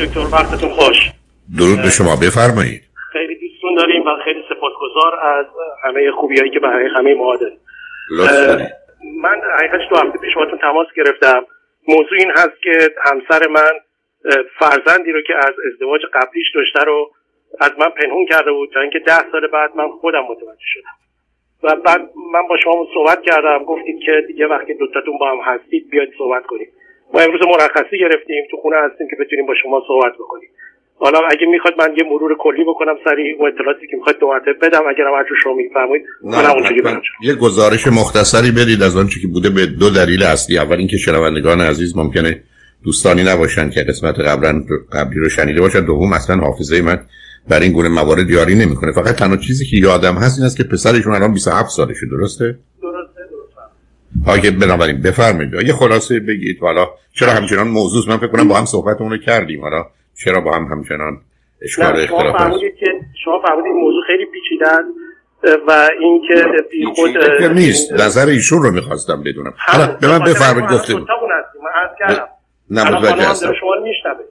دکتر وقتتون خوش. درود به شما بفرمایید. خیلی دوستون داریم و خیلی سپاسگزار از همه خوبیایی که برای همه ما داریم. من حقیقتش دو هفته پیش باهاتون تماس گرفتم. موضوع این هست که همسر من فرزندی رو که از ازدواج قبلیش داشته رو از من پنهون کرده بود تا اینکه ده سال بعد من خودم متوجه شدم. و بعد من با شما صحبت کردم گفتید که دیگه وقتی دوتاتون با هم هستید بیاید صحبت کنیم ما امروز مرخصی گرفتیم تو خونه هستیم که بتونیم با شما صحبت بکنیم. حالا اگه می‌خواد من یه مرور کلی بکنم سری و اطلاعاتی که می‌خواد دو بدم اگر هم شما میفرمایید من اونجوری برم یه گزارش مختصری بدید از آنچه که بوده به دو دلیل اصلی. اول اینکه شنوندگان عزیز ممکنه دوستانی نباشن که قسمت قبلا قبلی رو شنیده باشن. دوم اصلا حافظه من بر این گونه موارد یاری نمی‌کنه. فقط تنها چیزی که یادم هست این است که پسرشون الان 27 سالشه درسته؟ که بنابراین بفرمایید. یه خلاصه بگید. حالا چرا همچنان موضوع من فکر کنم با هم صحبتمون رو کردیم. حالا چرا با هم همچنان اشکال اختلاف شما فرمودید که شما فرمودید موضوع خیلی پیچیده و اینکه بی خود نیست. نظر ایشون رو می‌خواستم بدونم. حالا به من بفرمایید عرض کردم. نه متوجه هستم. شما رو میشنوه.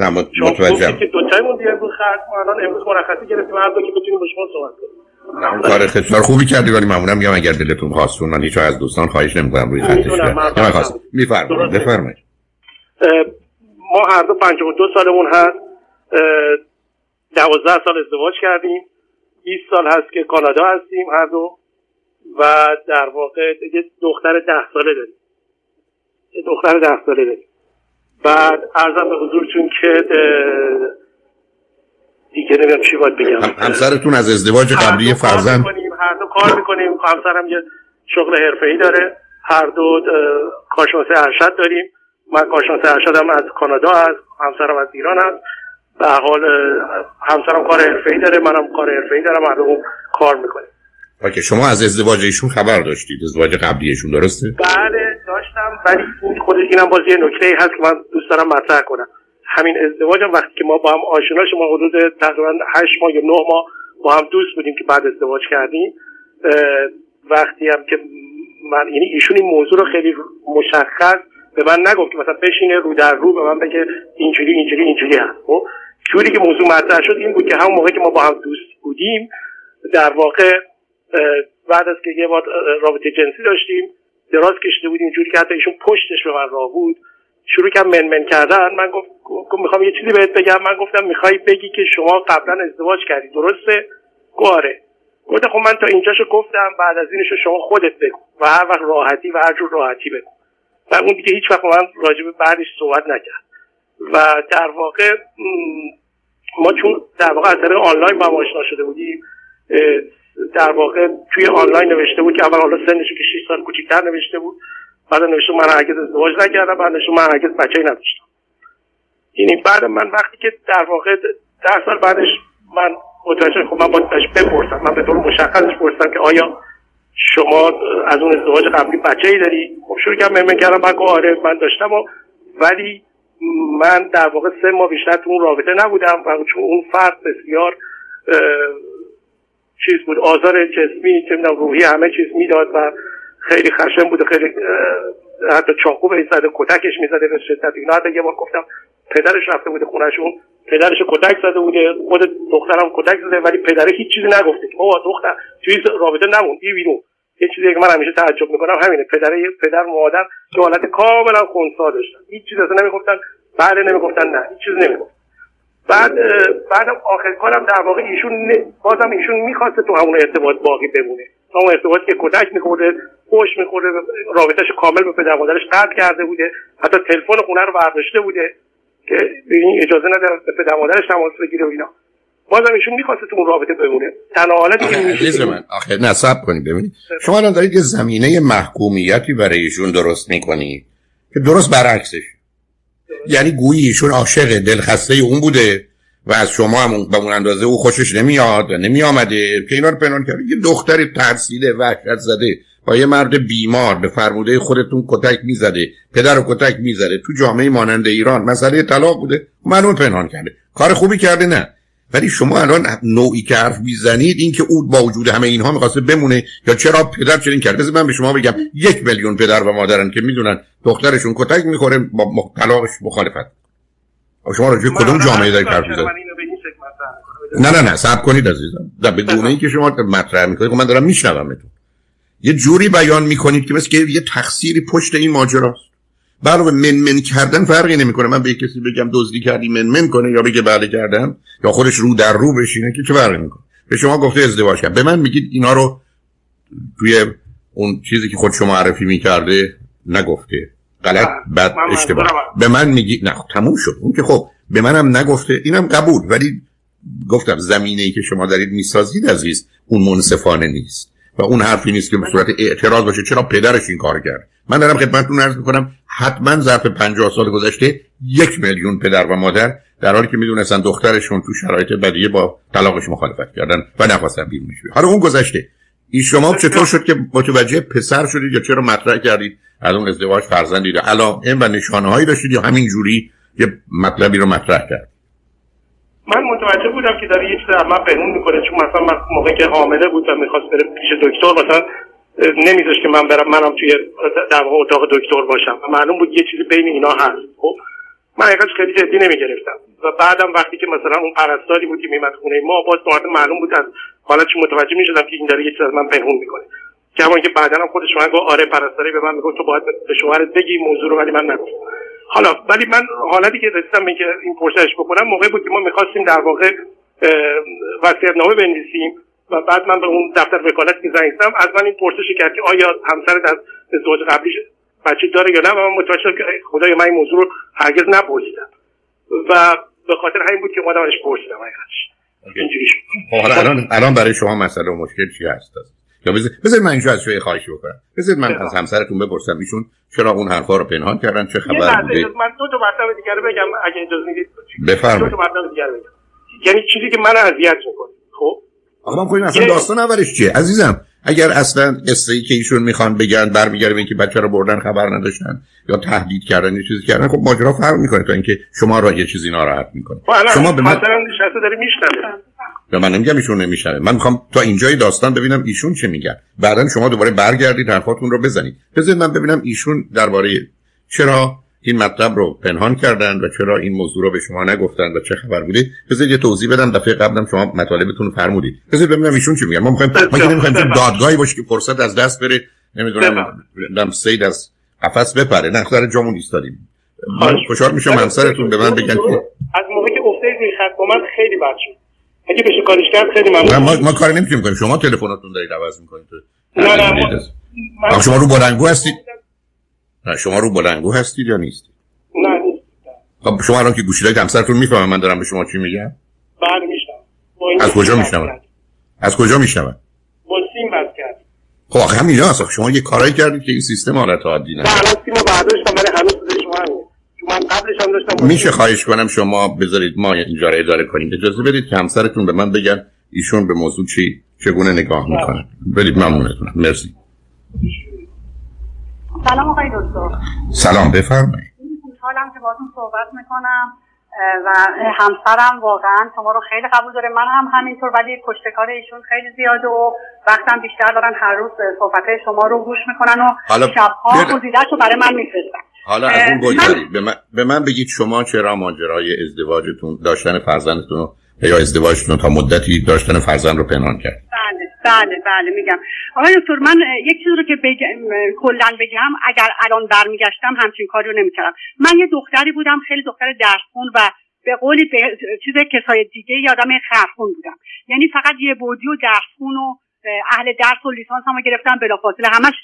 نه متوجهم. که دو تایمون بیایم بود خرج ما الان امروز مرخصی گرفتیم. هر دو که بتونیم با شما صحبت کنیم. کار خیلی خوبی کردی ولی معمولا میگم اگر دلتون خواستون من هیچ از دوستان خواهش نمی‌کنم روی خطش کنم میفرمایید بفرمایید. ما هر دو 52 سالمون هست. 12 سال ازدواج کردیم. 20 سال هست که کانادا هستیم هر دو. و در واقع یه دختر 10 ساله داریم. یه دختر 10 ساله داریم. بعد ارزم به حضورتون که دیگه نمیم چی باید بگم. همسرتون از ازدواج قبلی فرزند؟ هر دو کار می‌کنیم. همسرم یه شغل ای داره. هر دو کارشناس ارشد داریم. من کارشناس ارشدم از کانادا هست همسرم از ایران هست. به حال همسرم کار ای داره منم کار ای دارم هر دو کار می‌کنیم. که شما از ازدواج ایشون خبر داشتید ازدواج قبلیشون درسته؟ بله داشتم ولی خودش اینم باز یه نکته هست که من دوست دارم مطرح کنم. همین ازدواج هم وقتی که ما با هم آشنا شما حدود تقریبا 8 ماه یا 9 ماه با هم دوست بودیم که بعد ازدواج کردیم. وقتی هم که من یعنی ایشون این موضوع رو خیلی مشخص به من نگفت که مثلا بشینه رو در رو به من بگه اینجوری اینجوری اینجوری هست خب جوری که موضوع مطرح شد این بود که همون موقع که ما با هم دوست بودیم در واقع بعد از که یه بار رابطه جنسی داشتیم دراز کشیده بودیم جوری که حتی ایشون پشتش به من راه بود. شروع کردم منمن کردن من گفت می‌خوام یه چیزی بهت بگم. من گفتم می‌خوای بگی که شما قبلا ازدواج کردی درسته؟ گواره گفت خب من تا اینجاشو گفتم بعد از اینشو شما خودت بگو و هر وقت راحتی و هر جور راحتی بگو. و اون دیگه هیچ وقت من راجب بعدش صحبت نکرد. و در واقع ما چون در واقع از آنلاین با آشنا شده بودیم در واقع توی آنلاین نوشته بود که اول حالا سنش که 6 سال کوچیک‌تر نوشته بود. بعد نوشته من هرگز ازدواج نکردم بعد نوشته من هرگز بچه‌ای نداشتم. یعنی بعد من وقتی که در واقع ده سال بعدش من متوجه خب من باید بپرسم من به طور مشخصش پرسیدم که آیا شما از اون ازدواج قبلی بچه ای داری؟ خب شروع کردم مهمن کردم من آره من داشتم و ولی من در واقع سه ماه بیشتر تو اون رابطه نبودم و چون اون فرد بسیار چیز بود آزار جسمی چه روحی همه چیز می‌داد و خیلی خشن بود خیلی حتی چاقو به زده کتکش می‌زده به شدت. اینا حتی یه بار گفتم پدرش رفته بوده خونهشون پدرش کتک زده بوده خود دخترم کتک زده ولی پدره هیچ چیزی نگفته. که بابا دختر توی رابطه نمون بی بیرون. یه چیزی که من همیشه تعجب می‌کنم همینه پدر پدر مادر که حالت کاملا خونسا داشتن. هیچ چیز اصلا نمی‌گفتن بله نمی‌گفتن نه هیچ چیز نمی‌گفت بعد بعدم آخر کارم در واقع ایشون بازم ایشون می‌خواسته تو همون ارتباط باقی بمونه. همون ارتباطی که کتک میخورده خوش میخورده رابطهش کامل به پدر مادرش قطع کرده بوده. حتی تلفن خونه رو برداشته بوده که این اجازه نداره به پدر مادرش تماس بگیره و اینا. بازم ایشون می‌خواسته تو اون رابطه بمونه. تنها حالتی من آخه نصب کنید ببینید. شما الان دارید یه زمینه محکومیتی برای ایشون درست می‌کنید که درست برعکسش. یعنی گویی ایشون عاشق دلخسته اون بوده. و از شما هم به اون اندازه او خوشش نمیاد نمی آمده که اینا رو پنهان کرده. یه دختری ترسیده وحشت زده. با یه مرد بیمار به فرموده خودتون کتک می‌زده. پدر رو کتک می‌زده. تو جامعه مانند ایران مسئله طلاق بوده. منو پنهان کرده. کار خوبی کرده نه. ولی شما الان نوعی که حرف می‌زنید این که او با وجود همه اینها می‌خواسته بمونه یا چرا پدر چنین کرده؟ من به شما بگم. یک میلیون پدر و مادرن که می‌دونن دخترشون کتک می‌خوره با طلاقش مخالفت. شما راجع کدوم جامعه دارید حرف می‌زنید؟ نه نه نه صبر کنید عزیزم. در بدون اینکه شما مطرح می‌کنید خب من دارم میشنومتون. یه جوری بیان می‌کنید که مثل که یه تقصیری پشت این ماجراست. علاوه من من کردن فرقی نمی‌کنه. من به کسی بگم دزدی کردی من من کنه یا بگه بله کردم یا خودش رو در رو بشینه که چه فرقی می‌کنه؟ به شما گفته ازدواج کرد. به من میگید اینا رو توی اون چیزی که خود شما معرفی می‌کرده نگفته. غلط بد اشتباه. به من میگی نه خب تموم شد. اون که خب به منم نگفته اینم قبول. ولی گفتم زمینه ای که شما دارید می‌سازید عزیز اون منصفانه نیست. و اون حرفی نیست که به صورت اعتراض باشه چرا پدرش این کار کرد. من دارم خدمتتون عرض می‌کنم حتما ظرف 50 سال گذشته یک میلیون پدر و مادر در حالی که می‌دونستن دخترشون تو شرایط بدیه با طلاقش مخالفت کردن و نخواستن بیرونش حالا اون گذشته. این شما چطور شد که متوجه پسر شدید یا چرا مطرح کردید؟ از اون ازدواج فرزندی رو این و نشانه هایی داشتید یا همین جوری یه مطلبی رو مطرح کرد؟ من متوجه بودم که داره یه چیز من پنهون می‌کنه چون مثلا من موقعی که حامله بود و می‌خواست بره پیش دکتر مثلا نمیذاشت که من برم منم توی در اتاق دکتر باشم. و معلوم بود یه چیزی بین اینا هست. خب من حقیقتش خیلی جدی نمی‌گرفتم. و بعدم وقتی که مثلا اون پرستاری بود که میمد خونه ما باز معلوم بود از حالتش متوجه می‌شدم که این داره چیز از من پنهون می‌کنه. که که بعدا هم خودش من گفت آره پرستاری به من می‌گفت تو باید به شوهرت بگی موضوع رو ولی من نگفتم. حالا ولی من حالتی که رسیدم به این پرسش بکنم موقعی بود که ما می‌خواستیم در واقع نامه بنویسیم و بعد من به اون دفتر وکالت که زنگ از من این پرسش کرد که آیا همسر در ازدواج قبلیش بچه داره یا نه؟ و من متوجه شدم که خدای من این موضوع رو هرگز نپرسیدم. و به خاطر همین بود که اومدم ازش پرسیدم حالا الان الان برای شما مسئله و مشکل چی هست؟ یا بذار من اینجا از شوی خواهش بکنم. بذار من از همسرتون بپرسم. ایشون چرا اون حرفا رو پنهان کردن؟ چه خبر بوده؟ من دو تا مطلب دیگه رو بگم اگه اجازه می‌دید. بفرمایید. دو تا مطلب دیگه بگم. یعنی چیزی که من اذیت می‌کنه خب؟ آقا من خودم اصلا داستان اولش چیه؟ عزیزم اگر اصلا قصه ای که ایشون می‌خوان بگن برمیگرده به اینکه بچه رو بردن خبر نداشتن یا تهدید کردن یه چیزی کردن خب ماجرا فرق می‌کنه تا اینکه شما را یه چیزی ناراحت می‌کنه. خب شما به من داری میشنوه. یا من نمیگم ایشون نمیشنوه. من می‌خوام تا اینجای داستان ببینم ایشون چه میگن. بعدا شما دوباره برگردید حرفاتون رو بزنید. بذارید من ببینم ایشون درباره چرا این مطلب رو پنهان کردن و چرا این موضوع رو به شما نگفتن و چه خبر بوده بذارید یه توضیح بدم. دفعه قبلم شما مطالبتون رو فرمودید. بذارید ببینم ایشون چی میگن. ما می‌خوایم ما که نمی‌خوایم دادگاهی باشه که فرصت از دست بره. نمی‌دونم دم سید از قفس بپره. نه خدا جامون ایستادیم. من خوشحال میشم همسرتون به من بگن که از موقعی که افتاد روی خط با من خیلی بد شد. اگه بشه کارش کرد خیلی ممنون. ما ما کاری نمی‌تونیم کنیم. شما تلفناتون دارید عوض می‌کنید. نه نه شما رو بلنگو هستید. شما رو بلنگو هستید یا نیستید؟ نه. نیست خب شما الان که گوشی دارید همسرتون می‌فهمه من دارم به شما چی میگم بله میشنم از کجا میشنم از کجا میشنم با سیم بس کرد. خب آخه همین هست. شما یه کارایی کردید که این سیستم حالت عادی نه الان سیمو برداشتم ولی هنوز شما همین میشه خواهش کنم شما بذارید ما اینجا رو اداره کنیم. اجازه بدید که همسرتون به من بگن ایشون به موضوع چی چگونه نگاه می‌کنن برید ممنونتونم. مرسی. سلام آقای دکتر. سلام بفرمایید. خوشحالم که باهاتون صحبت می‌کنم و همسرم واقعا شما رو خیلی قبول داره. من هم همینطور ولی پشتکار ایشون خیلی زیاده و وقتم بیشتر دارن هر روز صحبت شما رو گوش می‌کنن و شبها گزیدهش رو برای من میفرستن. حالا از اون بگذارید به من, به من بگید شما چرا ماجرای ازدواجتون داشتن فرزندتون یا ازدواجتون تا مدتی داشتن فرزند رو پنهان کرد؟ بله. بله بله میگم. آقای دکتر من یک چیزی رو که کلا بگم اگر الان برمیگشتم همچین کاری رو نمی‌کردم. من یه دختری بودم خیلی دختر درسخون و به قولی به چیز کسای دیگه یادم خرخون بودم. یعنی فقط یه بودی و درسخون و اهل درس و لیسانس هم گرفتم بلافاصله همش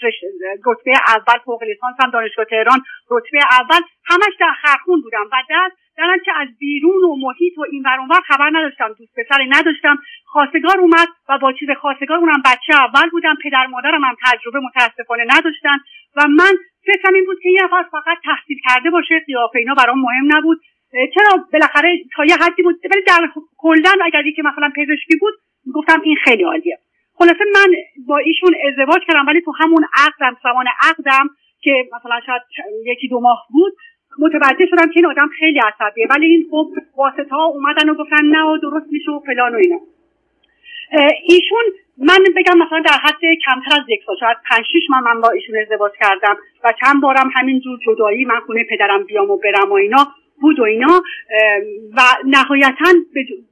رتبه اول فوق لیسانس هم دانشگاه تهران رتبه اول. همش در خرخون بودم و در در که از بیرون و محیط و این ور خبر نداشتم دوست پسری نداشتم. خواستگار اومد و با چیز خواستگار اونم بچه اول بودم. پدر مادرم هم تجربه متاسفانه نداشتن و من فکرم این بود که یه نفر فقط تحصیل کرده باشه قیافه اینا برام مهم نبود. چرا بالاخره تا یه حدی بود ولی در کلا اگر که مثلا پزشکی بود گفتم این خیلی عالیه. خلاصه من با ایشون ازدواج کردم ولی تو همون عقدم زمان عقدم که مثلا شاید یکی دو ماه بود متوجه شدم که این آدم خیلی عصبیه. ولی این خب واسطه ها اومدن و گفتن نه و درست میشه و فلان و اینا. ایشون من بگم مثلا در حد کمتر از یک سال شاید پنج شیش من من با ایشون ازدواج کردم و چند بارم همینجور جدایی من خونه پدرم بیام و برم و اینا. بود و اینا و نهایتا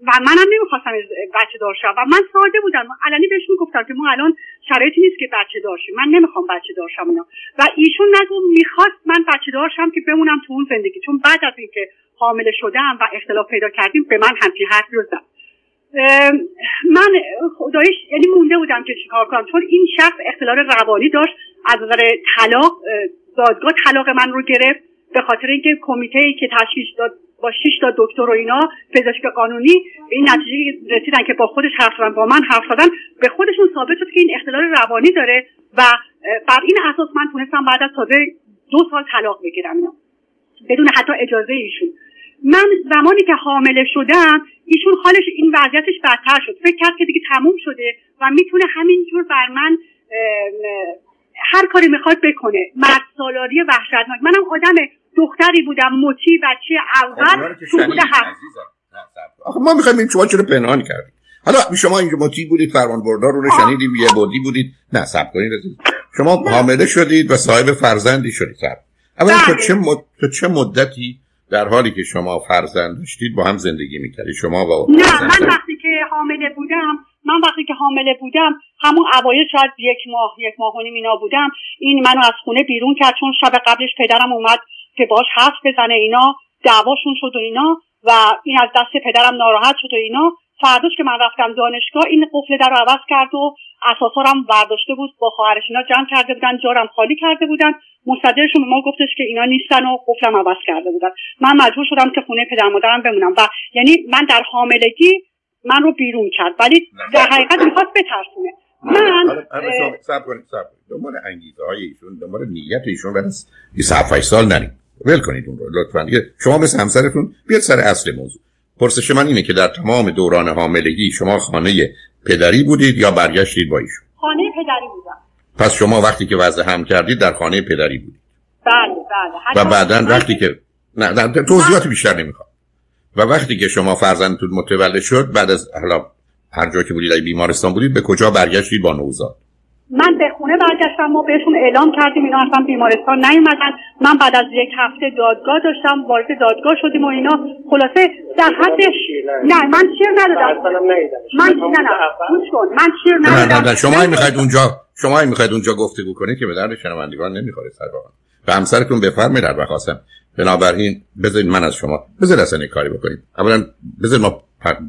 و منم نمی‌خواستم بچه دار شم. و من ساده بودم. علنی بهش می‌گفتم که ما الان شرایطی نیست که بچه دار من نمی‌خوام بچه دار شم اینا. و ایشون نگو می‌خواست من بچه دار شم که بمونم تو اون زندگی. چون بعد از اینکه حامله شدم و اختلاف پیدا کردیم به من همچین حرفی رو زد من خدایش یعنی مونده بودم که چیکار کنم. چون این شخص اختلال روانی داشت از نظر طلاق دادگاه طلاق من رو گرفت. به خاطر اینکه کمیته ای که تشکیل داد با 6 تا دکتر و اینا پزشک قانونی به این نتیجه رسیدن که با خودش حرف زدن با من حرف زدن به خودشون ثابت شد که این اختلال روانی داره و بر این اساس من تونستم بعد از تازه دو سال طلاق بگیرم اینا بدون حتی اجازه ایشون. من زمانی که حامله شدم ایشون حالش این وضعیتش بدتر شد. فکر کرد که دیگه تموم شده و می‌تونه همینجور بر من هر کاری می‌خواد بکنه. مرد سالاری وحشتناک. منم آدم دختری بودم مچی بچه اول تو بوده ما می‌خوایم شما چرا پنهان کردید حالا شما اینجا مطیع بودید فرمان بردار رو شنیدیم یه بودی بودید. نه سب کنید شما حامله شدید و صاحب فرزندی شدید. سب اولا تا چه, مد... چه مدتی در حالی که شما فرزند داشتید با هم زندگی می‌کردید؟ شما با نه من وقتی که حامله بودم من وقتی که حامله بودم همون اوایل شاید یک ماه یک ماه و اینا بودم این منو از خونه بیرون کرد چون شب قبلش پدرم اومد که باش حرف بزنه اینا دعواشون شد و اینا و این از دست پدرم ناراحت شد و اینا. فرداش که من رفتم دانشگاه این قفل در رو عوض کرد و اساسارم برداشته بود. با خواهرش اینا جمع کرده بودن جارم خالی کرده بودن. مصدرشون به ما گفتش که اینا نیستن و قفلم عوض کرده بودن. من مجبور شدم که خونه پدر مادرم بمونم و یعنی من در حاملگی من رو بیرون کرد. ولی در حقیقت می‌خواست بترسونه. من سب کنید سب دنبال انگیزه های ایشون دنبال نیت ایشون. بعد از 7 سال نریم. ول کنید اون رو لطفا. شما مثل همسرتون بیاد سر اصل موضوع. پرسش من اینه که در تمام دوران حاملگی شما خانه پدری بودید یا برگشتید با ایشون؟ خانه پدری بودم. پس شما وقتی که وضع هم کردید در خانه پدری بودید. بله بله. و بعدا وقتی که نه توضیحات بیشتر نمی‌خوام. و وقتی که شما فرزندتون متولد شد بعد از حالا هر جا که بودید بیمارستان بودید به کجا برگشتید با نوزاد؟ من به خونه برگشتم ما بهشون اعلام کردیم اینا اصلا بیمارستان نیومدن. من بعد از یک هفته دادگاه داشتم وارد دادگاه شدیم و اینا. خلاصه در حد نه من شیر ندادم. من نه نه. کن من شیر ندادم. نه. شما می‌خواید اونجا شما می‌خواید اونجا گفتگو کنید که به درد شنوندگان نمی‌خوره سر به همسرتون بفرمایید در بخواستم بنابراین بذارید من از شما بذارید اصلا کاری بکنید اولا بذارید ما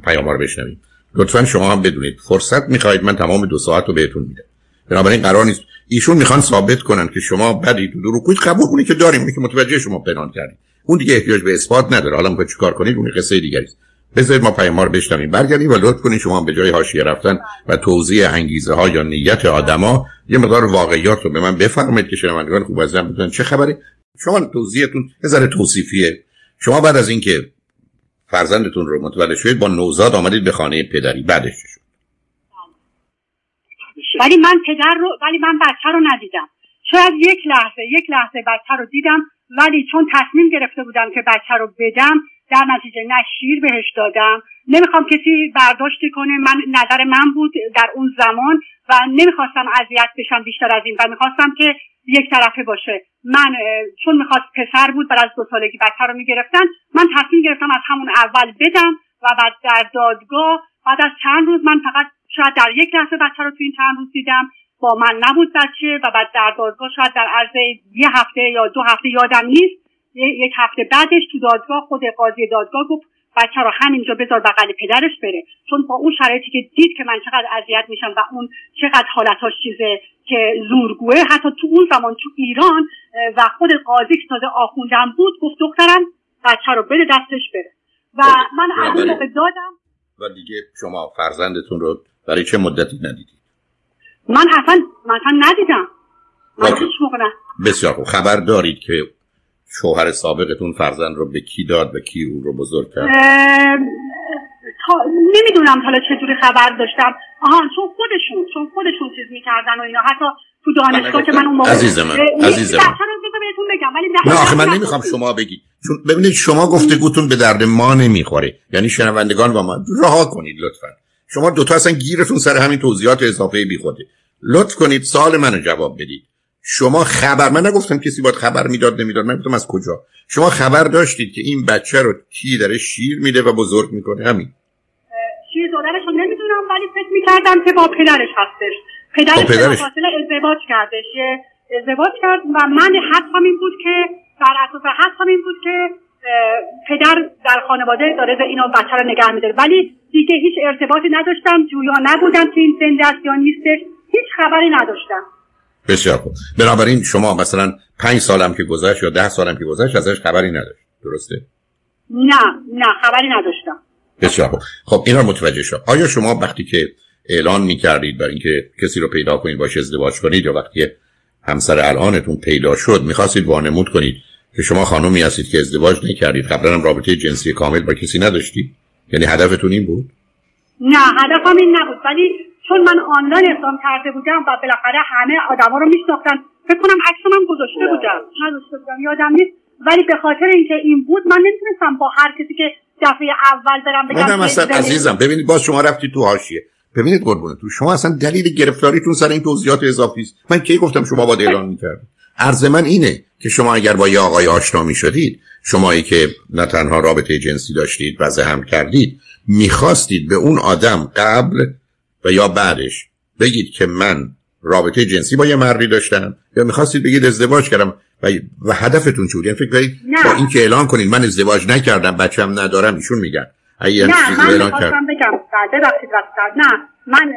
پیام رو بشنویم. لطفا شما هم بدونید. فرصت می‌خواهید من تمام دو ساعت رو بهتون میدم. بنابراین قرار نیست. ایشون می‌خوان ثابت کنن که شما بدی تو رو کوچ قبول کنید که داریم. که متوجه شما پنهان کردید اون دیگه احتیاج به اثبات نداره. حالا می‌خواید چیکار کنید؟ اون قصه دیگری است. بذارید ما پیام رو بشنویم. برگردیم و لطف کنید شما به جای حاشیه رفتن و توضیح انگیزه ها یا نیت آدما یه مقدار واقعیات رو به من بفرمایید که شنوندگان خوب از بدونن چه خبره. شما توضیحتون یه ذره توصیفیه. شما بعد از اینکه فرزندتون رو متولد شدید با نوزاد آمدید به خانه پدری. بعدش شد؟ ولی من پدر رو ولی من بچه رو ندیدم. شاید یک لحظه یک لحظه بچه رو دیدم ولی چون تصمیم گرفته بودم که بچه رو بدم در نتیجه نه شیر بهش دادم. نمی‌خوام کسی برداشتی کنه. من نظر من بود در اون زمان و نمی‌خواستم اذیت بشم بیشتر از این و می‌خواستم که یک طرفه باشه. من چون می‌خواست پسر بود بعد از دو سالگی بچه رو می‌گرفتن من تصمیم گرفتم از همون اول بدم و بعد در دادگاه بعد از چند روز من فقط شاید در یک لحظه بچه رو تو این چند روز دیدم. با من نبود بچه و بعد در دادگاه شاید در عرض یه هفته یا دو هفته یادم نیست. یک هفته بعدش تو دادگاه خود قاضی دادگاه گفت بچه رو همینجا بذار بغل پدرش بره. چون با اون شرایطی که دید که من چقدر اذیت میشم و اون چقدر حالتاش چیزه که زورگوه حتی تو اون زمان تو ایران و خود قاضی که تازه آخوندم بود گفت دخترم بچه رو بده دستش بره. و خب، من از اون موقع دادم. و دیگه شما فرزندتون رو برای چه مدتی ندیدید من اصلا مثلا ندیدم. من بسیار خوب. خبر دارید که شوهر سابقتون فرزند رو به کی داد و کی اون رو بزرگ کرد؟ نمی‌دونم حالا چجوری خبر داشتم. آها چون خودشون چون خودشون چیز می‌کردن و اینا. حتی تو دانشگاه که من اون موقع عزیز من عزیز من. نه آخه من نمی‌خوام شما بگی. چون ببینید شما گفتگوتون به درد ما نمی‌خوره. یعنی شنوندگان با ما رها کنید لطفا. شما دوتا اصلا گیرتون سر همین توضیحات اضافه بی خوده لطف کنید سال منو جواب بدید. شما خبر من نگفتم کسی باید خبر می‌داد نمی‌داد من گفتم از کجا؟ شما خبر داشتید که این بچه رو کی داره شیر میده و بزرگ می‌کنه؟ همین. شیر دادنش رو نمی‌دونم ولی فکر می‌کردم که با پدرش هستش. پدرش, پدرش. ازدواج کردش. ازدواج کرد و من حدسم این بود که بر اساس حدسم این بود که پدر در خانواده داره اینو بچه رو نگه میداره. ولی دیگه هیچ ارتباطی نداشتم جویا نبودم که این زنده است یا نیستش. هیچ خبری نداشتم. بسیار خوب. بنابراین شما مثلا پنج سالم که گذشت یا ده سالم که گذشت ازش خبری نداشت. درسته؟ نه نه خبری نداشتم. بسیار خوب. خب این رو متوجه شد آیا شما وقتی که اعلان می‌کردید برای اینکه کسی رو پیدا کنید باشه ازدواج کنید یا وقتی همسر الانتون پیدا شد می‌خواستید وانمود کنید که شما خانومی هستید که ازدواج نکردید. قبلا هم رابطه جنسی کامل با کسی نداشتید. یعنی هدفتون این بود؟ نه هدفم این نبود. ولی چون من آنلاین اقدام کرده بودم و بالاخره همه آدما رو میشناختن فکر کنم عکسم هم گذاشته بودم. نذاشته بودم یادم نیست. ولی به خاطر اینکه این بود من نمی‌تونستم با هر کسی که دفعه اول برم بگم مثلا عزیزم ببینید باز شما رفتی تو حاشیه. ببینید قربونه تو شما اصلا دلیل گرفتاریتون سر این توضیحات اضافی است. من کی گفتم شما باید اعلان می‌کردید؟ عرض من اینه که شما اگر با یه آقای آشنا می شدید شمایی که نه تنها رابطه جنسی داشتید و هم کردید می‌خواستید به اون آدم قبل و یا بعدش بگید که من رابطه جنسی با یه مردی داشتم یا می‌خواستید بگید ازدواج کردم و, و هدفتون چی بود؟ یعنی فکر کنید با این که اعلان کنید من ازدواج نکردم بچم ندارم ایشون میگن. نه من اعلان بگم. ببخشید. نه. من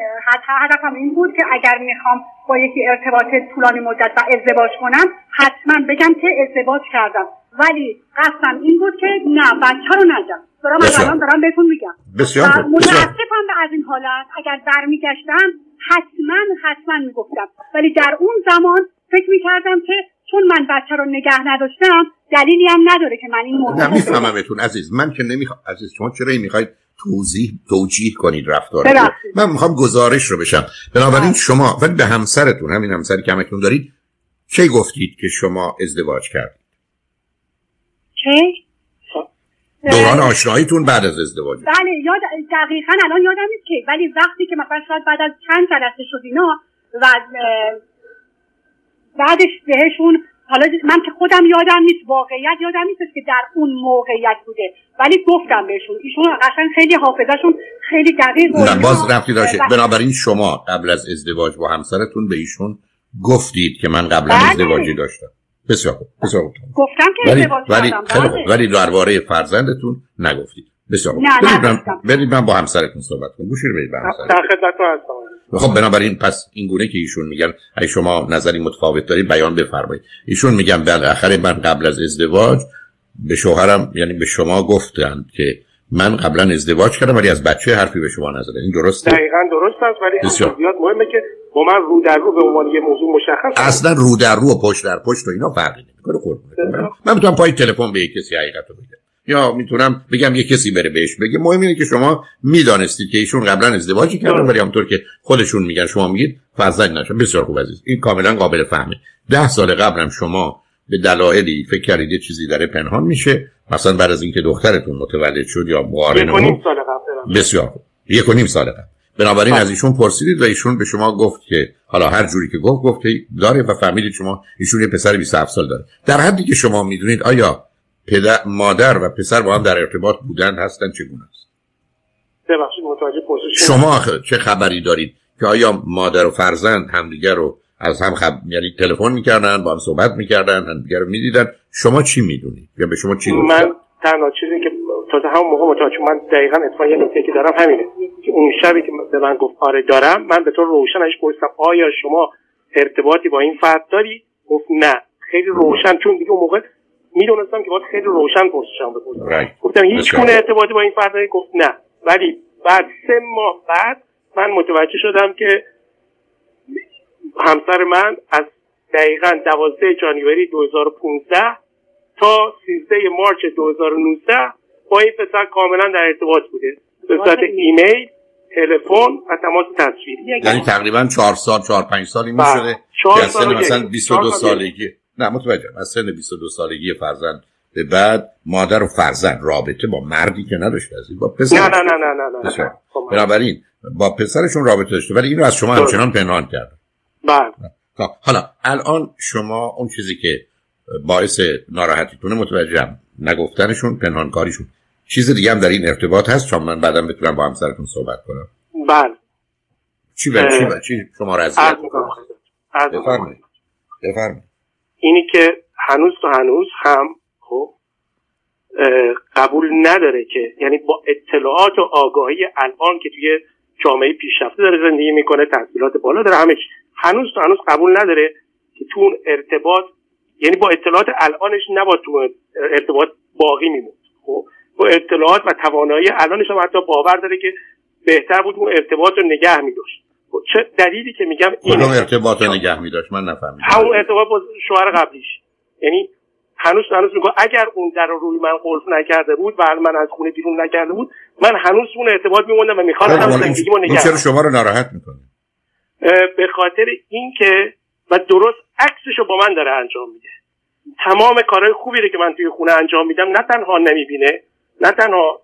هدفم این بود که اگر می‌خوام با یکی ارتباط طولانی مدت و ازدواج کنم حتما بگم که ازدواج کردم. ولی قصدم این بود که نه بچه رو نگم دارم از الان دارم بهتون میگم. بسیار. متاسفم به از این حالت اگر برمیگشتم حتما حتما می‌گفتم. ولی در اون زمان فکر می‌کردم که چون من بچه رو نگه نداشتم دلیلی هم نداره که من این موضوع نه میفهممتون. عزیز من که نمی‌خوام عزیز شما چرا این می‌خواید توضیح توجیه کنید رفتار من می‌خوام گزارش رو بشم. بنابراین شما ولی به همسرتون همین همسری که همتون دارید چه گفتید که شما ازدواج کردید؟ چه دوران آشناییتون بعد از ازدواج. بله یاد دقیقا الان یادم نیست که ولی وقتی که مثلا شاید بعد از چند جلسه شد اینا و بعدش بهشون حالا من که خودم یادم نیست واقعیت یادم نیست که در اون موقعیت بوده. ولی گفتم بهشون ایشون قشنگ خیلی حافظشون خیلی دقیق نه باز رفتی داشته بنابراین شما قبل از ازدواج با همسرتون به ایشون گفتید که من قبلا بله. ازدواجی داشتم. بسیار خوب بسیار خوب. گفتم که ولی ولی خیلی خوب. ولی درباره فرزندتون نگفتید. بسیار خوب. برید من با همسرتون صحبت کنم. گوشی رو بدید به همسرتون. در خدمتتون هستم. خب بنابراین پس این گونه که ایشون میگن اگه شما نظری متفاوت دارید بیان بفرمایید. ایشون میگن بالاخره من قبل از ازدواج به شوهرم یعنی به شما گفتند که من قبلا ازدواج کردم ولی از بچه حرفی به شما نزدن این درسته؟ دقیقا درست است ولی زیاد مهمه که با من رو در رو به عنوان یه موضوع مشخص اصلا رو در رو و پشت در پشت و اینا فرقی نمی‌کنه. من می‌تونم پای تلفن به کسی حقیقت رو بگم. یا می‌تونم بگم یه کسی بره بهش بگه. مهم اینه که شما می‌دانستید که ایشون قبلا ازدواجی کردن ولی همونطور که خودشون میگن شما میگید فرزند نشون بسیار خوب عزیز. این کاملا قابل فهمه. ده سال قبلم شما به دلایلی فکر کردید یه چیزی داره پنهان میشه. مثلا بعد از اینکه دخترتون متولد شد یا مقارن بسیار خوب. یک و نیم سال قبل. بنابراین از ایشون پرسیدید و ایشون به شما گفت که حالا هر جوری که گفت گفت داره و فهمیدید شما ایشون یه پسر 27 سال داره. در حدی که شما می‌دونید آیا پدر مادر و پسر با هم در ارتباط بودن هستن چگونه است؟ ببخشید متوجه شما چه خبری دارید که آیا مادر و فرزند همدیگر رو از هم خب... یعنی تلفن می‌کردن با هم صحبت می‌کردن همدیگر رو می‌دیدن. شما چی می‌دونید؟ یا به شما چی گفتن؟ من تنها چیزی که تا همون موقع متوجه من دقیقا اتفاقا یه نکته که دارم همینه. که اون شبی که به من گفت آره دارم من به طور روشنش پرسیدم آیا شما ارتباطی با این فرد داری؟ گفت نه. خیلی روشن چون دیگه اون موقع می‌دونستم که باید خیلی روشن پرسشم بپرسم. گفتم هیچ گونه ارتباطی با این فرد گفت نه. ولی بعد سه ماه بعد من متوجه شدم که همسر من از دقیقا دوازده جانیوری 2015 تا 13 مارچ 2019 با این پسر کاملا در ارتباط بوده. به صورت ایمیل تلفن و تماس تصویری. یعنی تقریبا چهار سال چهار پنج سالی می شده که اصلا مثلا 22 سالگی. نه متوجه از سن 22 سالگی فرزند به بعد مادر و فرزند رابطه با مردی که نداشته از با پسر. نه نه نه نه نه, نه. بنابراین با پسرشون رابطه داشته ولی این رو از شما همچنان پنهان کرد بله. خب، حالا الان شما اون چیزی که باعث ناراحتیتونه متوجهم نگفتنشون پنهانکاریشون. چیز دیگه هم در این ارتباط هست؟ چون من بعدم بتونم با همسرتون صحبت کنم. بله. چی بله چی بله چی شما را اذیت بفرمایید. بفرمایید. اینی که هنوز تو هنوز هم خب قبول نداره که یعنی با اطلاعات و آگاهی الان که توی جامعه پیشرفته داره زندگی می‌کنه تحصیلات بالا داره همه هنوز تو هنوز قبول نداره که تو ارتباط یعنی با اطلاعات الانش نباید تو ارتباط باقی میموند. خب با اطلاعات و توانایی الانش هم حتی باور داره که بهتر بود اون ارتباط رو نگه میداشت. چه دلیلی که میگم این ارتباط نگه میداشت من نفهمیدم. همون ارتباط با شوهر قبلیش. یعنی هنوز هنوز میگه اگر اون در رو روی من قلف نکرده بود و من از خونه بیرون نکرده بود من هنوز اون ارتباط میموندم و می‌خواستم خب، زندگیمو نگه چرا شما رو ناراحت می‌کنه؟ به خاطر اینکه و درست عکسشو با من داره انجام میده. تمام کارهای خوبی رو که من توی خونه انجام میدم نه تنها نمی‌بینه نه تنها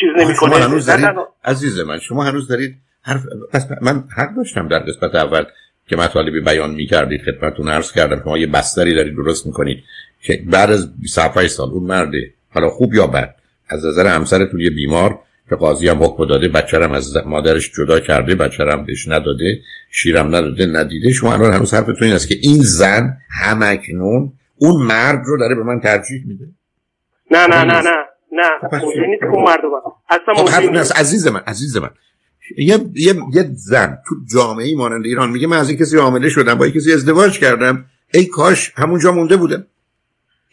چیز نمی‌کنه هنوز دارید... عزیز من شما هنوز دارید حرف پس من حق داشتم در قسمت اول که مطالبی بیان می‌کردید خدمتتون عرض کردم شما یه بستری دارید درست می‌کنید که بعد از 27 سال اون مرده حالا خوب یا بد از نظر همسرتون یه بیمار که قاضی هم حکم داده بچه‌رم از مادرش جدا کرده بچه‌رم بهش نداده شیرم نداده ندیده شما الان هنوز حرفتون این است که این زن همکنون اون مرد رو داره به من ترجیح میده. نه نه نه نه نه. نیست اون مرد اصلا خب عزیز من عزیز من. یه, یه, یه زن تو جامعه مانند ایران میگه من از این کسی حامله شدم با این کسی ازدواج کردم. ای کاش همونجا مونده بودم.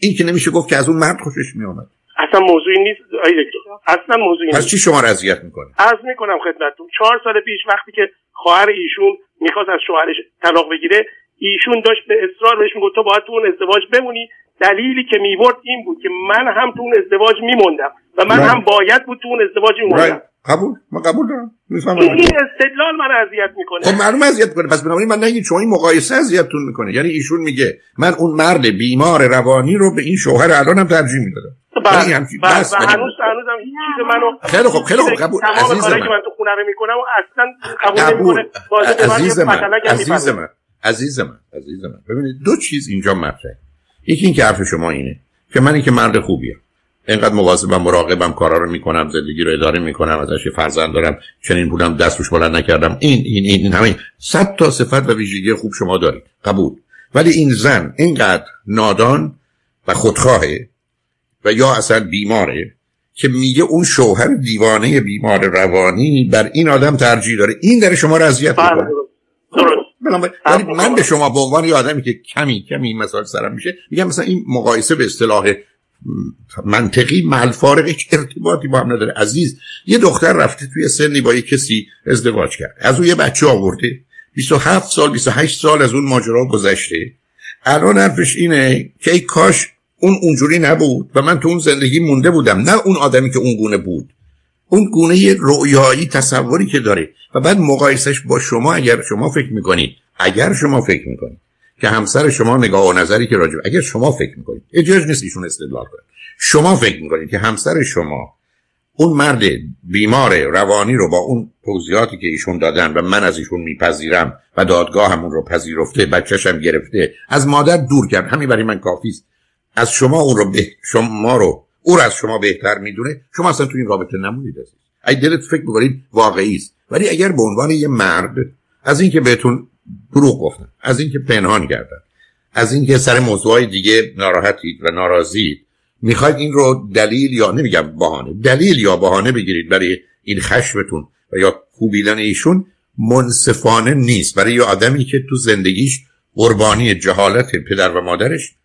این که نمیشه گفت که از اون مرد خوشش میامد اصلا موضوعی نیست. اصلا موضوعی پس چی شما رو اذیت می‌کنه از می‌کنم خدمتتون چهار سال پیش وقتی که خواهر ایشون می‌خواست از شوهرش طلاق بگیره ایشون داشت به اصرار بهش می‌گفت تو باید تو اون ازدواج بمونی. دلیلی که می‌برد این بود که من هم تو اون ازدواج میموندم. و من هم باید بود تو اون ازدواج میموندم قبول. ما قبول دارم. این استدلال من اذیت می‌کنه. خب معلوم اذیت می‌کنه. پس بنابراین من نگید شما این مقایسه اذیتتون می‌کنه. یعنی ایشون میگه من اون مرد بیمار روانی رو به این شوهر الانم ترجیح می‌دادم. بله. یعنی بس هنوز هنوزم هیچ چیز منو خیلی خوب خیلی خوب. قبول. عزیز من که من. تو خونه رو می‌کنم و اصلا قبول نمی‌کنه. عزیز من. عزیز من. عزیز من. عزیز من. ببینید دو چیز اینجا مطرحه. یکی این که حرف شما اینه که من که مرد خوبیم. اینقدر مواظبم مراقبم کارا رو می‌کنم زندگی رو اداره می‌کنم ازش فرزند دارم چنین بودم دستش بلند نکردم. این این این, این همین صد تا صفت و ویژگی خوب شما دارید. قبول. ولی این زن اینقدر نادان و خودخواهه و یا اصلا بیماره که میگه اون شوهر دیوانه بیمار روانی بر این آدم ترجیح داره. این در شما رو اذیت بله، می‌کنه ولی من به شما به عنوان یه آدمی که کمی کمی این مسائل سرم میشه میگم مثلا این مقایسه به اصطلاح منطقی ملفارق هیچ ارتباطی با هم نداره. عزیز یه دختر رفته توی سنی با یه کسی ازدواج کرد. از اون یه بچه آورده. 27 سال 28 سال از اون ماجرا گذشته. الان حرفش اینه که ای کاش اون اونجوری نبود و من تو اون زندگی مونده بودم. نه اون آدمی که اون گونه بود. اون گونه رویایی تصوری که داره. و بعد مقایسش با شما اگر شما فکر می‌کنید. اگر شما فکر می‌کنید. که همسر شما نگاه و نظری که راجب اگر شما فکر می‌کنید اجازه نیست ایشون استدلال کنید شما فکر می‌کنید که همسر شما اون مرد بیمار روانی رو با اون توضیحاتی که ایشون دادن و من از ایشون میپذیرم و دادگاه همون رو پذیرفته بچهشم گرفته از مادر دور کرد. همین برای من کافی است. از شما اون رو به شما رو او رو از شما بهتر می‌دونه. شما اصلا تو این رابطه نمونید اگه دلت فکر می‌کنید واقعی است. ولی اگر به عنوان یه مرد از اینکه بهتون دروغ گفتن. از اینکه پنهان کردن. از اینکه سر موضوعهای دیگه ناراحتید و ناراضید. می‌خواید این رو دلیل یا نمیگم بهانه دلیل یا بهانه بگیرید برای این خشمتون و یا کوبیدن ایشون منصفانه نیست. برای یه آدمی که تو زندگیش قربانی جهالت پدر و مادرش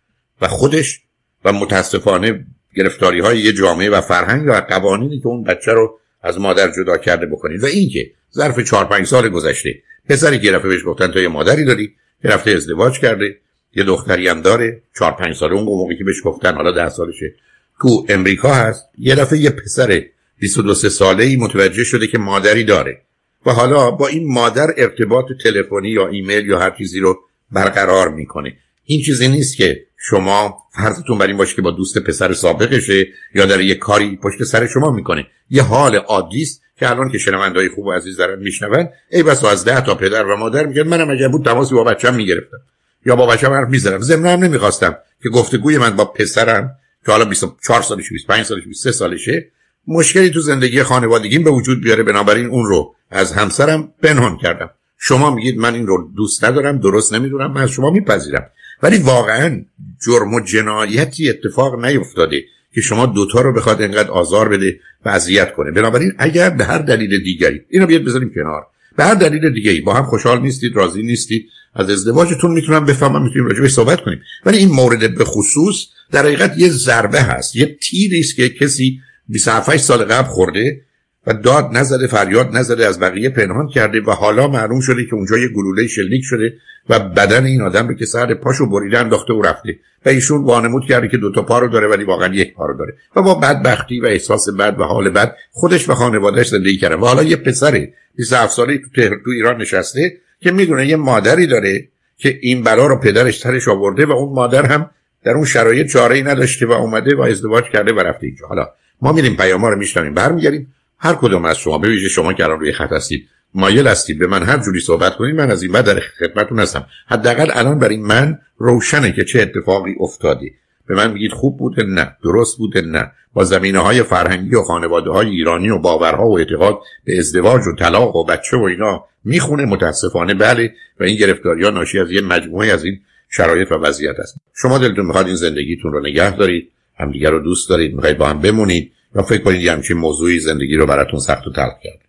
و خودش و متاسفانه گرفتاری های یه جامعه و فرهنگ و قوانینی که اون بچه رو از مادر جدا کرده بکنید. و اینکه ظرف 4 5 سال گذشته پسری که رفته بهش گفتن تو یه مادری داری که رفته ازدواج کرده یه دختری هم داره 4 5 ساله اون موقعی که بهش گفتن حالا 10 سالشه تو امریکا هست یه دفعه یه پسر 22 ساله ای متوجه شده که مادری داره و حالا با این مادر ارتباط تلفنی یا ایمیل یا هر چیزی رو برقرار می‌کنه. این چیزی نیست که شما فرضتون بر این باشه که با دوست پسر سابقشه یا داره یه کاری پشت سر شما می‌کنه. یه حال عادی که الان که شنوندای خوب و عزیز دارن میشنون ای بس از ده تا پدر و مادر میگن منم اگر بود تماسی با بچه‌م می‌گرفتم. یا با بچه‌م حرف می‌زدم ضمن هم نمی‌خواستم که گفتگوی من با پسرم که حالا 24 سالشه 25 سالشه 23 سالشه مشکلی تو زندگی خانوادگیم به وجود بیاره بنابراین اون رو از همسرم پنهان کردم. شما میگید من این رو دوست ندارم درست نمی‌دونم من از شما میپذیرم. ولی واقعا جرم و جنایتی اتفاق نیفتاده. که شما دوتا رو بخواد اینقدر آزار بده و اذیت کنه. بنابراین اگر به هر دلیل دیگری اینو بیاد بذاریم کنار. به هر دلیل دیگری با هم خوشحال نیستید راضی نیستید از ازدواجتون می‌تونم بفهمم می‌تونیم راجع صحبت کنیم. ولی این مورد به خصوص در حقیقت یه ضربه هست. یه تیری است که کسی 27 سال قبل خورده و داد نزده فریاد نزده از بقیه پنهان کرده و حالا معلوم شده که اونجا یه گلوله شلیک شده و بدن این آدم رو که سر پاشو بریده انداخته و رفته. و ایشون وانمود کرده که دوتا پا رو داره ولی واقعا یک پا رو داره. و با بدبختی و احساس بد و حال بد خودش و خانوادهش زندگی کرده و حالا یه پسره 27 ساله تو, تو ایران نشسته که می‌دونه یه مادری داره که این بلا رو پدرش ترش آورده و اون مادر هم در اون شرایط چاره ای نداشته و اومده و ازدواج کرده و رفته اینجا. حالا ما میریم پیام رو میشنویم. برمیگردیم. هر کدوم از شما به شما که الان روی خط هستید مایل هستید به من هر جوری صحبت کنید من از این بعد در خدمتتون هستم. حداقل الان برای من روشنه که چه اتفاقی افتادی به من میگید خوب بوده؟ نه. درست بوده؟ نه. با زمینه های فرهنگی و خانواده های ایرانی و باورها و اعتقاد به ازدواج و طلاق و بچه و اینا می‌خونه متاسفانه. بله. و این گرفتاری ها ناشی از یه مجموعه از این شرایط و وضعیت است. شما دلتون می‌خواد این زندگیتون رو نگه دارید همدیگه رو دوست دارید می‌خواید با هم بمونید. یا فکر کنید یه همچین موضوعی زندگی رو براتون سخت و تلخ کرد.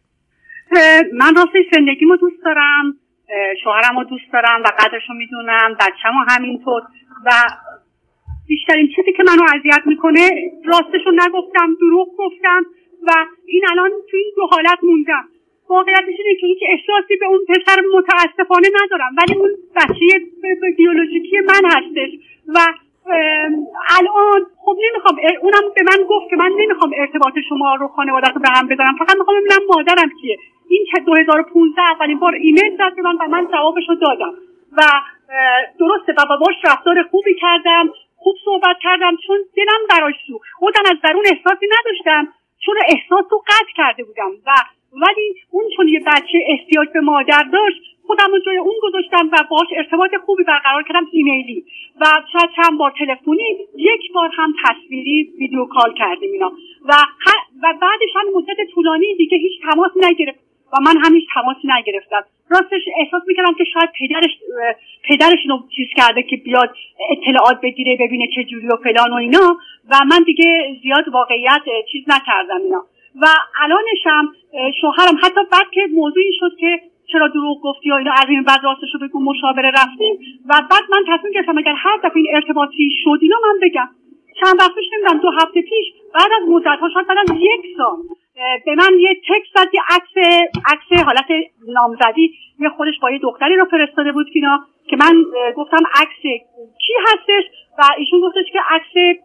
من راستش زندگیمو دوست دارم شوهرم رو دوست دارم و قدرش رو می‌دونم بچه‌مو همینطور و بیشترین چیزی که منو اذیت می‌کنه راستش رو نگفتم دروغ گفتم و این الان تو این دو حالت موندم. واقعیتش اینه که هیچ احساسی به اون پسر متاسفانه ندارم ولی اون بچه بیولوژیکی من هستش و الان خب نمی‌خوام اونم به من گفت که من نمی‌خوام ارتباط شما رو خانواده رو به هم بذارم. فقط می‌خوام ببینم مادرم کیه. این که 2015 اولین بار ایمیل زد به من و من جوابش رو دادم. و درسته و باش رفتار خوبی کردم خوب صحبت کردم چون دلم براش سو خودم از درون احساسی نداشتم. چون احساس رو قطع کرده بودم. و ولی اون چون یه بچه احتیاج به مادر داشت خودم رو جای اون گذاشتم و باش ارتباط خوبی برقرار کردم ایمیلی. و شاید چند بار تلفنی یک بار هم تصویری ویدیو کال کردیم اینا. و و بعدش هم مدت طولانی دیگه هیچ تماس نگرفت و من هم هیچ تماسی نگرفتم. راستش احساس می‌کردم که شاید پدرش پدرش رو چیز کرده که بیاد اطلاعات بگیره ببینه چه جوری و فلان و اینا. و من دیگه زیاد واقعیت چیز نکردم اینا. و الانشم شوهرم حتی بعد که موضوعی شد که چرا دروغ گفتی یا اینا از این بعد راستش رو بگو مشاوره رفتیم. و بعد من تصمیم گرفتم اگر هر دفعه این ارتباطی شد اینا من بگم. چند وقت پیش نمی‌دونم دو هفته پیش بعد از مدت ها شاید یک سال به من یه تکست داد یه عکس عکس حالت نامزدی یه خودش با یه دختری رو فرستاده بود که که من گفتم عکس کی هستش؟ و ایشون گفتش که عکس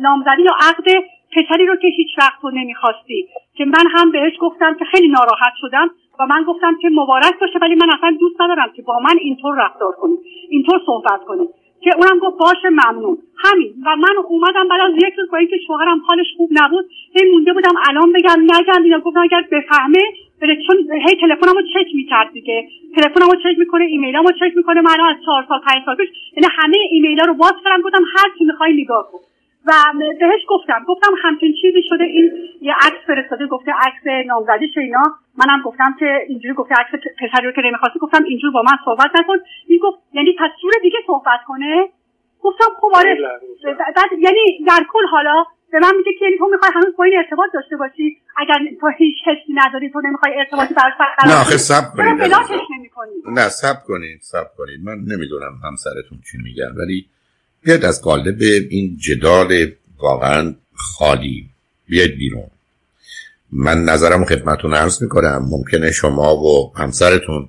نامزدی یا عقد پسری رو که هیچ وقت رو نمی‌خواستی. که من هم بهش گفتم که خیلی ناراحت شدم. و من گفتم که مبارک باشه ولی من اصلا دوست ندارم که با من اینطور رفتار کنی اینطور صحبت کنی که اونم گفت باشه ممنون. همین. و من اومدم بعد از یک روز با اینکه شوهرم حالش خوب نبود هی مونده بودم الان بگم نگم یا گفتم اگر بفهمه بره چون هی تلفنمو چک می‌کرد دیگه. تلفنمو چک می‌کنه ایمیلامو چک می‌کنه. من از چهار سال پنج سال پیش یعنی همه ایمیلا رو باز کردم گفتم هر چی می‌خوای نگاه کن. و بهش گفتم گفتم همچین چیزی شده این یه عکس فرستاده گفته عکس نامزدیش اینا. منم گفتم که اینجوری گفته عکس پسری رو که نمی‌خواستی گفتم اینجور با من صحبت نکن. این گفت یعنی پس جور دیگه صحبت کنه؟ گفتم خب آره. بعد یعنی در کل حالا به من میگه که یعنی تو می‌خوای هنوز با این ارتباط داشته باشی. اگر تو هیچ حسی نداری تو نمی‌خوای ارتباطی براش برقرار نه آخه سب کنید. نه سب کنید سب کنید. من نمی‌دونم همسرتون چی میگن ولی بیاید از قالب این جدال واقعا خالی بیاید بیرون. من نظرم خدمتون عرض می‌کنم. ممکنه شما و همسرتون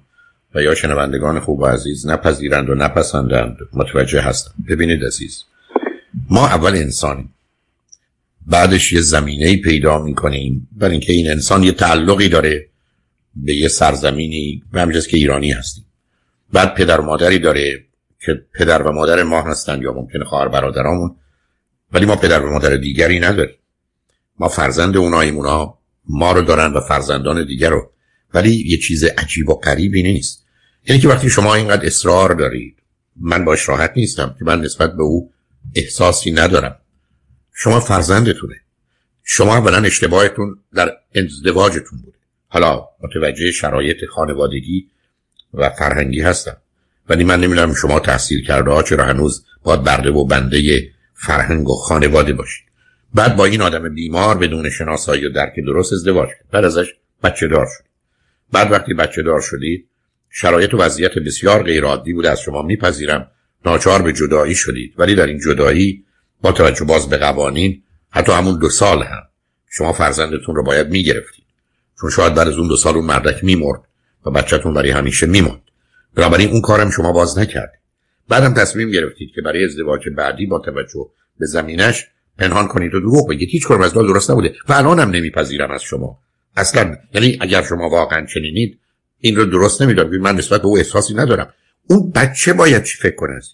و یا شنوندگان خوب و عزیز نپذیرند و نپسندند. متوجه هستم. ببینید عزیز ما اول انسانیم. بعدش یه زمینه پیدا می‌کنیم. برای اینکه این انسان یه تعلقی داره به یه سرزمینی. به همجاز که ایرانی هستیم. بعد پدر مادری داره. که پدر و مادر ما هستند یا ممکنه خواهر برادرامون ولی ما پدر و مادر دیگری نداریم. ما فرزند اوناییم اونا ما رو دارن و فرزندان دیگر رو. ولی یه چیز عجیب و غریبی نیست. یعنی که وقتی شما اینقدر اصرار دارید من باش راحت نیستم که من نسبت به او احساسی ندارم. شما فرزندتونه. شما اولا اشتباهتون در ازدواجتون بوده. حالا متوجه شرایط خانوادگی و فرهنگی هستم. ولی من نمی‌دونم شما تحصیل کرده ها چرا هنوز باید برده و بنده فرهنگ و خانواده باشید. بعد با این آدم بیمار بدون شناسایی و درک درست ازدواج کرد. بعد ازش بچه دار شد بعد وقتی بچه دار شدید شرایط و وضعیت بسیار غیرعادی بود. از شما میپذیرم ناچار به جدایی شدید. ولی در این جدایی با توجه باز به قوانین حتی همون دو سال هم شما فرزندتون رو باید می‌گرفتید. چون شاید بعد از اون دو سال اون مردک میمرد و بچهتون برای همیشه میموند بنابراین اون کارم شما باز نکردید بعدم تصمیم گرفتید که برای ازدواج بعدی با توجه به زمینش پنهان کنید و دروغ بگید. هیچ کدوم از درست نبوده و الانم نمیپذیرم از شما. اصلا یعنی اگر شما واقعا چنینید این رو درست نمی‌دونم. من نسبت به او احساسی ندارم. اون بچه باید چی فکر کنه عزیز؟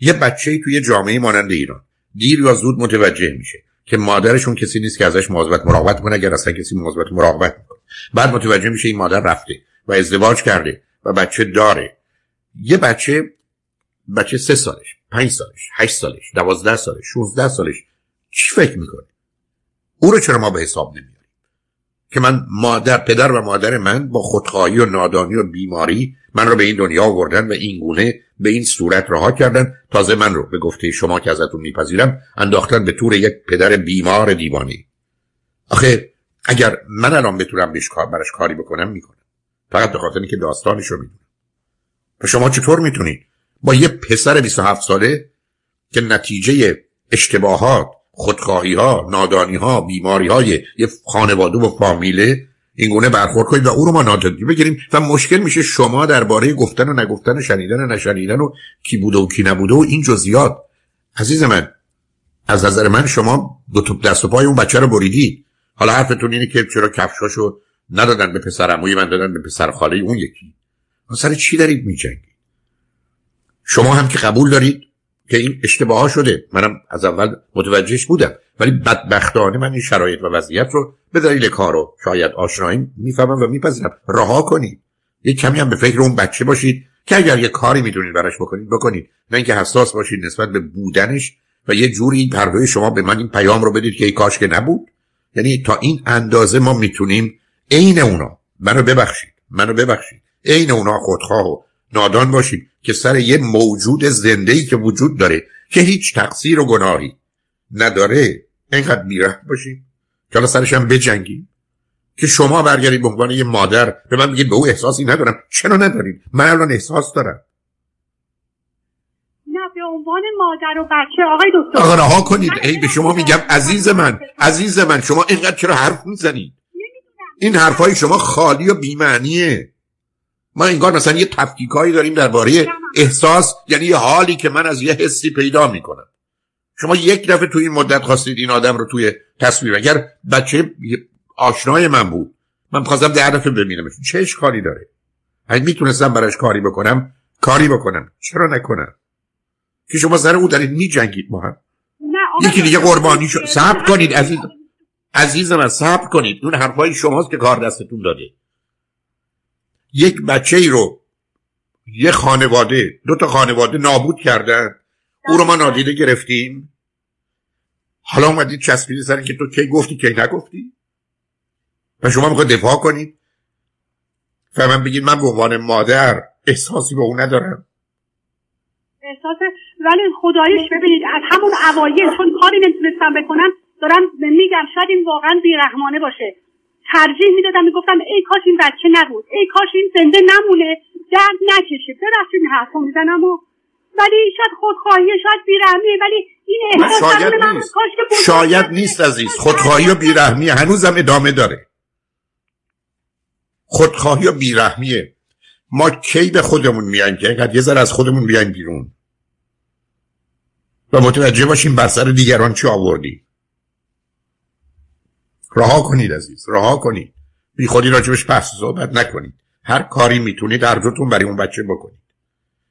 یه بچه توی جامعه مانند ایران دیر یا زود متوجه میشه که مادرشون کسی نیست که ازش مواظبت مراقبت کنه اگر اصلا کسی مواظبت مراقبت می‌کنه. بعد متوجه میشه این مادر رفته و ازدواج کرده و بچه داره. یه بچه بچه سه سالش پنج سالش هشت سالش دوازده سالش شونزده سالش چی فکر می‌کنه؟ او رو چرا ما به حساب نمیاریم؟ که من مادر پدر و مادر من با خودخواهی و نادانی و بیماری من رو به این دنیا آوردن و این گونه به این صورت رها کردن. تازه من رو به گفته شما که ازتون میپذیرم انداختن به طور یک پدر بیمار دیوانی آخه اگر من الان بتونم بهش کار کاری بکنم می‌کنم. فقط به خاطر که داستانش رو و شما چطور می‌تونید با یه پسر 27 ساله که نتیجه اشتباهات خودخواهی ها نادانی ها بیماری های یه خانواده و فامیله اینگونه برخورد کنید و او رو ما نادیده بگیریم و مشکل میشه شما درباره گفتن و نگفتن شنیدن و نشنیدن و کی بوده و کی نبوده و این جزئیات. عزیز من از نظر من شما دو تا دست و پای اون بچه رو بریدید. حالا حرفتون اینه که چرا کفشاشو ندادن به پسر عموی من دادن به پسر خاله اون یکی. سر چی دارید میجنگید؟ شما هم که قبول دارید که این اشتباه شده. منم از اول متوجهش بودم. ولی بدبختانه من این شرایط و وضعیت رو به دلیل کار و شاید آشنایی می‌فهمم و میپذیرم. رها کنید. یه کمی هم به فکر اون بچه باشید که اگر یه کاری می‌تونید براش بکنید بکنید. نه اینکه حساس باشید نسبت به بودنش و یه جوری پردوی شما به من این پیام رو بدید که ای کاش که نبود. یعنی تا این اندازه ما می‌تونیم عین اونا. منو ببخشید. منو ببخشید. عین اونا خودخواه و نادان باشید که سر یه موجود زنده ای که وجود داره که هیچ تقصیر و گناهی نداره اینقدر بیره باشیم که حالا سرش هم بجنگیم. که شما برگردید به عنوان یه مادر به من بگید به او احساسی ندارم. چرا ندارید؟ من الان احساس دارم. نه به عنوان مادر و بچه آقای دکتر. آقا رها کنید. ای به شما میگم عزیز من عزیز من شما اینقدر چرا حرف می‌زنید؟ این حرفای شما خالی و بیمعنیه. ما انگار مثلا یه تفکیکایی داریم درباره احساس یعنی یه حالی که من از یه حسی پیدا می‌کنم. شما یک دفعه توی این مدت خواستید این آدم رو توی تصویر اگر بچه آشنای من بود من خواستم ده دفعه ببینمش. چه اشکالی داره؟ اگه می‌تونستم براش کاری بکنم؟ کاری بکنم. چرا نکنم؟ که شما سر او دارید میجنگید ما هم. یکی دیگه قربانی شد. صبر کنید عزیز عزیزم صبر کنید. اون حرفای شماست که کار دستتون داده. یک بچه ای رو یه خانواده دو تا خانواده نابود کردن. او رو ما نادیده گرفتیم. حالا اومدید چسبیدی سر که تو کی گفتی کی نگفتی؟ و شما می‌خواید دفاع کنید؟ و من بگید من به عنوان مادر احساسی به اون ندارم. احساس ولی خدایش ببینید از همون اوایل چون کاری نمی‌تونستم بکنم دارم میگم شاید این واقعا بیرحمانه باشه. ترجیح می‌دادم می‌گفتم ای کاش این بچه نبود ای کاش این زنده نمونه درد نکشه ببخشید این حرفو می‌زنم و ولی شاید خودخواهی شاید بیرحمی ولی این احساس شاید نیست. شاید نیست عزیز. خودخواهی و بیرحمی هنوزم ادامه داره. خودخواهی و بیرحمیه. ما کی به خودمون میایم که اینقدر یه ذره از خودمون بیایم بیرون؟ و متوجه باشیم بر سر دیگران چی آوردی رها کنید عزیز رها کنید. بی خودی راجبش پس صحبت نکنید. هر کاری می‌تونید هر دوتون برای اون بچه بکنید.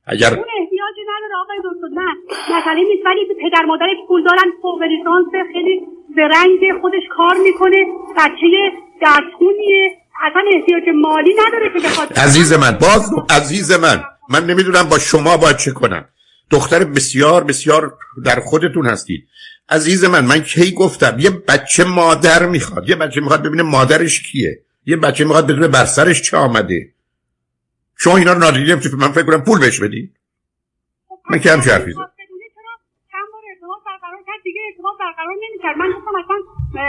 اگر اون احتیاجی نداره آقای دکتر نه. مسئله نیست ولی پدر مادرش پول دارن فوق لیسانس خیلی زرنگ خودش کار می‌کنه بچه درسخونیه اصلا احتیاج مالی نداره که بخواد عزیز من باز عزیز من من نمی‌دونم با شما باید چه کنم. دختر بسیار بسیار در خودتون هستید. عزیز من من کی گفتم؟ یه بچه مادر می‌خواد. یه بچه می‌خواد ببینه مادرش کیه. یه بچه می‌خواد بدونه بر سرش چه آمده. شما اینا رو نادیده من فکر کنم پول بهش بدید من که هم حرفی من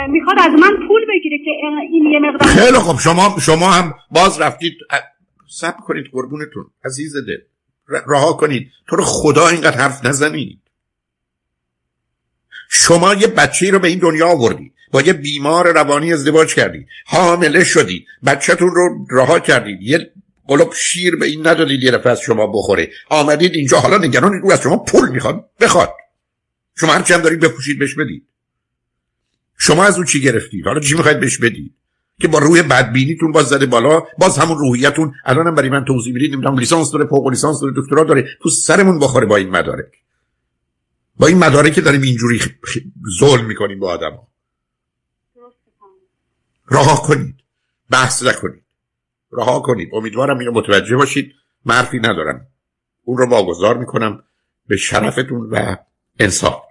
می‌خواد از من پول بگیره که این یه مقدار خیلی خب شما شما هم باز رفتید. سب کنید قربونتون. عزیز دل. رها کنید. تو رو خدا اینقدر حرف نزنید. شما یه بچه رو به این دنیا آوردی. با یه بیمار روانی ازدواج کردی. حامله شدی. بچهتون رو رها کردید یه قلب شیر به این ندادید یه از شما بخوره. آمدید اینجا. حالا نگران رو از شما پول می‌خواد بخواد. شما هرچی هم دارید بپوشید بهش بدید. شما از اون چی گرفتید؟ حالا چی می‌خواید بهش بدید؟ که با روی بدبینیتون باز زده بالا باز همون روحیتون. الانم برای من توضیح می‌دید. نمی‌دونم لیسانس داره فوق لیسانس داره دکترا داره. تو سرمون بخوره با این مدارک. با این مدارک که داریم اینجوری ظلم می‌کنیم با آدم راه کنید. بحث نکنید. رها کنید. امیدوارم اینو متوجه باشید. مرفی ندارم. اون رو واگذار می‌کنم به شرفتون و انصاف.